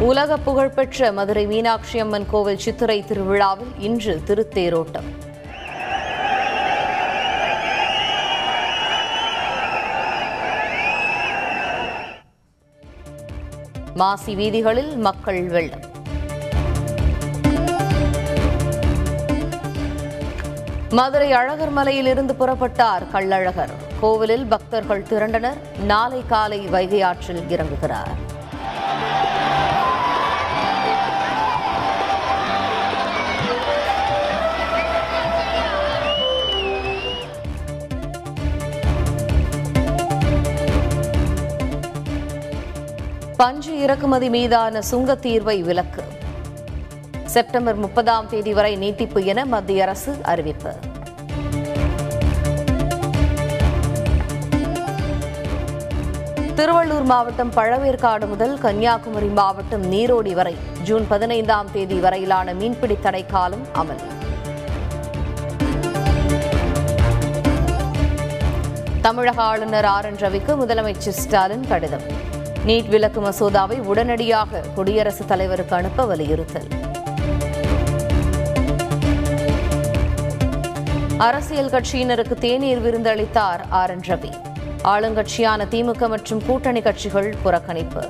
உலக புகழ்பெற்ற மதுரை மீனாட்சி அம்மன் கோவில் சித்திரை திருவிழாவில் இன்று திருத்தேரோட்டம். மாசி வீதிகளில் மக்கள் வெள்ளம். மதுரை அழகர் மலையில் இருந்து புறப்பட்டார் கள்ளழகர். கோவிலில் பக்தர்கள் திரண்டனர். நாளை காலை வைகை ஆற்றில் இறங்குகிறார். பஞ்சு இறக்குமதி மீதான சுங்க தீர்வை விலக்கு. செப்டம்பர் முப்பதாம் தேதி வரை நீட்டிப்பு என மத்திய அரசு அறிவிப்பு. திருவள்ளூர் மாவட்டம் பழவேற்காடு முதல் கன்னியாகுமரி மாவட்டம் நீரோடி வரை ஜூன் பதினைந்தாம் தேதி வரையிலான மீன்பிடி தடை காலம் அமல். தமிழக ஆளுநர் ஆர் என் ரவிக்கு முதலமைச்சர் ஸ்டாலின் கடிதம். நீட் விலக்கு மசோதாவை உடனடியாக குடியரசுத் தலைவருக்கு அனுப்ப வலியுறுத்தல். அரசியல் கட்சியினருக்கு தேநீர் விருந்தளித்தார் ஆர். என். ரவி. ஆளுங்கட்சியான திமுக மற்றும் கூட்டணி கட்சிகள் புறக்கணிப்பு.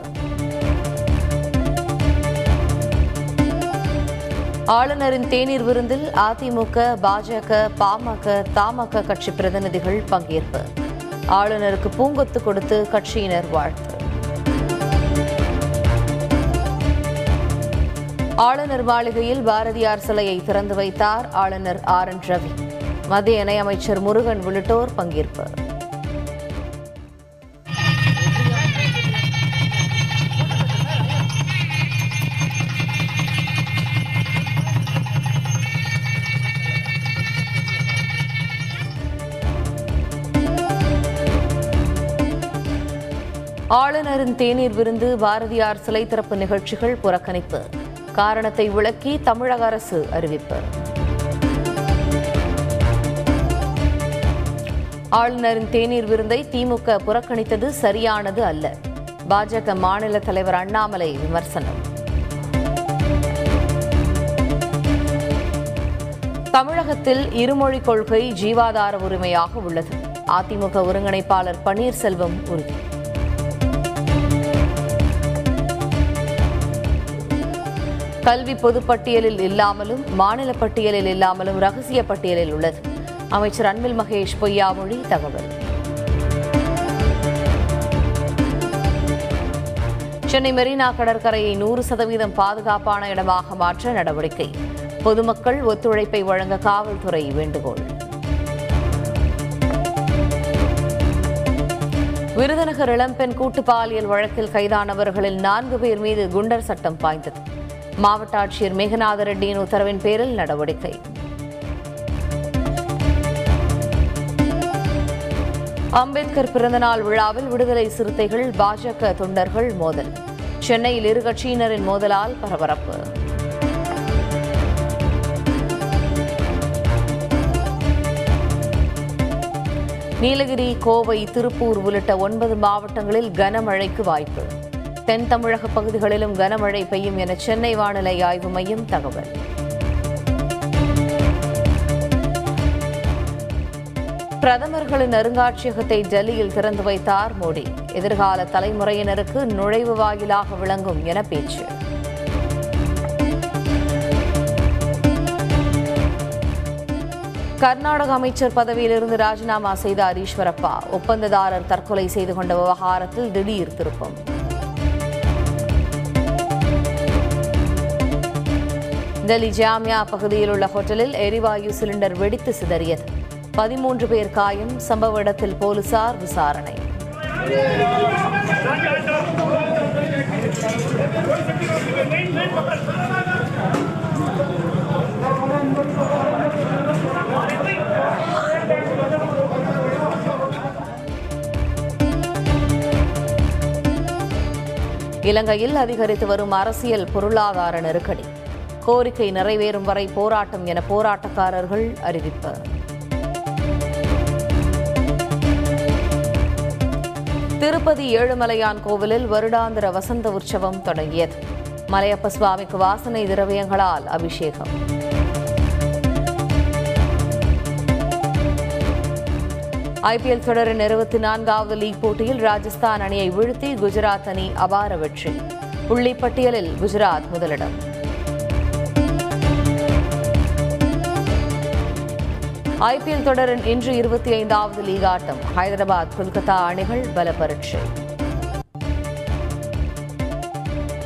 ஆளுநரின் தேநீர் விருந்தில் அதிமுக பாஜக பாமக தமாக கட்சி பிரதிநிதிகள் பங்கேற்பு. ஆளுநருக்கு பூங்கொத்து கொடுத்து கட்சியினர் வாழ்த்து. ஆளுநர் மாளிகையில் பாரதியார் சிலையை திறந்து வைத்தார் ஆளுநர் ஆர் என் ரவி. மத்திய இணையமைச்சர் முருகன் உள்ளிட்டோர் பங்கேற்பு. ஆளுநரின் தேநீர் விருந்து பாரதியார் சிலை திறப்பு நிகழ்ச்சிகள் புறக்கணிப்பு. காரணத்தை விளக்கி தமிழக அரசு அறிவிப்பு. ஆளுநரின் தேநீர் விருந்தை திமுக புறக்கணித்தது சரியானது அல்ல. பாஜக மாநில தலைவர் அண்ணாமலை விமர்சனம். தமிழகத்தில் இருமொழிக் கொள்கை ஜீவாதார உரிமையாக உள்ளது. அதிமுக ஒருங்கிணைப்பாளர் பன்னீர்செல்வம் உறுதி. கல்வி பொதுப்பட்டியலில் இல்லாமலும் மாநில பட்டியலில் இல்லாமலும் ரகசிய பட்டியலில் உள்ளது. அமைச்சர் அன்பில் மகேஷ் பொய்யாமொழி தகவல். சென்னை மெரினா கடற்கரையை நூறு சதவீதம் பாதுகாப்பான இடமாக மாற்ற நடவடிக்கை. பொதுமக்கள் ஒத்துழைப்பை வழங்க காவல்துறை வேண்டுகோள். விருதுநகர் இளம்பெண் கூட்டு பாலியல் வழக்கில் கைதானவர்களில் நான்கு பேர் மீது குண்டர் சட்டம் பாய்ந்தது. மாவட்ட ஆட்சியர் மேகநாத ரெட்டியின் உத்தரவின் பேரில் நடவடிக்கை. அம்பேத்கர் பிறந்தநாள் விழாவில் விடுதலை சிறுத்தைகள் பாஜக தொண்டர்கள் மோதல். சென்னையில் இரு கட்சியினரின் மோதலால் பரபரப்பு. நீலகிரி கோவை திருப்பூர் உள்ளிட்ட ஒன்பது மாவட்டங்களில் கனமழைக்கு வாய்ப்பு. தென் தமிழக பகுதிகளிலும் கனமழை பெய்யும் என சென்னை வானிலை ஆய்வு மையம் தகவல். பிரதமர்களின் அருங்காட்சியகத்தை டெல்லியில் திறந்து வைத்தார் மோடி. எதிர்கால தலைமுறையினருக்கு நுழைவு வாயிலாக விளங்கும் என பேச்சு. கர்நாடக அமைச்சர் பதவியிலிருந்து ராஜினாமா செய்தார் ஈஸ்வரப்பா. ஒப்பந்ததாரர் தற்கொலை செய்து கொண்ட விவகாரத்தில் திடீர் திருப்பம். டெல்லி ஜாமியா பகுதியில் உள்ள ஹோட்டலில் எரிவாயு சிலிண்டர் வெடித்து சிதறியது. பதிமூன்று பேர் காயம் சம்பவ இடத்தில் போலீசார் விசாரணை. இலங்கையில் அதிகரித்து வரும் அரசியல் பொருளாதார நெருக்கடி. கோரிக்கை நிறைவேறும் வரை போராட்டம் என போராட்டக்காரர்கள் அறிவிப்பு. திருப்பதி ஏழுமலையான் கோவிலில் வருடாந்திர வசந்த உற்சவம் தொடங்கியது. மலையப்ப சுவாமிக்கு வாசனை திரவியங்களால் அபிஷேகம். ஐபிஎல் தொடரின் இருபத்தி நான்காவது லீக் போட்டியில் ராஜஸ்தான் அணியை வீழ்த்தி குஜராத் அணி அபார வெற்றி. புள்ளி பட்டியலில் குஜராத் முதலிடம். ஐபிஎல் தொடரின் இன்று இருபத்தி ஐந்தாவது லீக் ஆட்டம் ஹைதராபாத் கொல்கத்தா அணிகள் பல பரீட்சை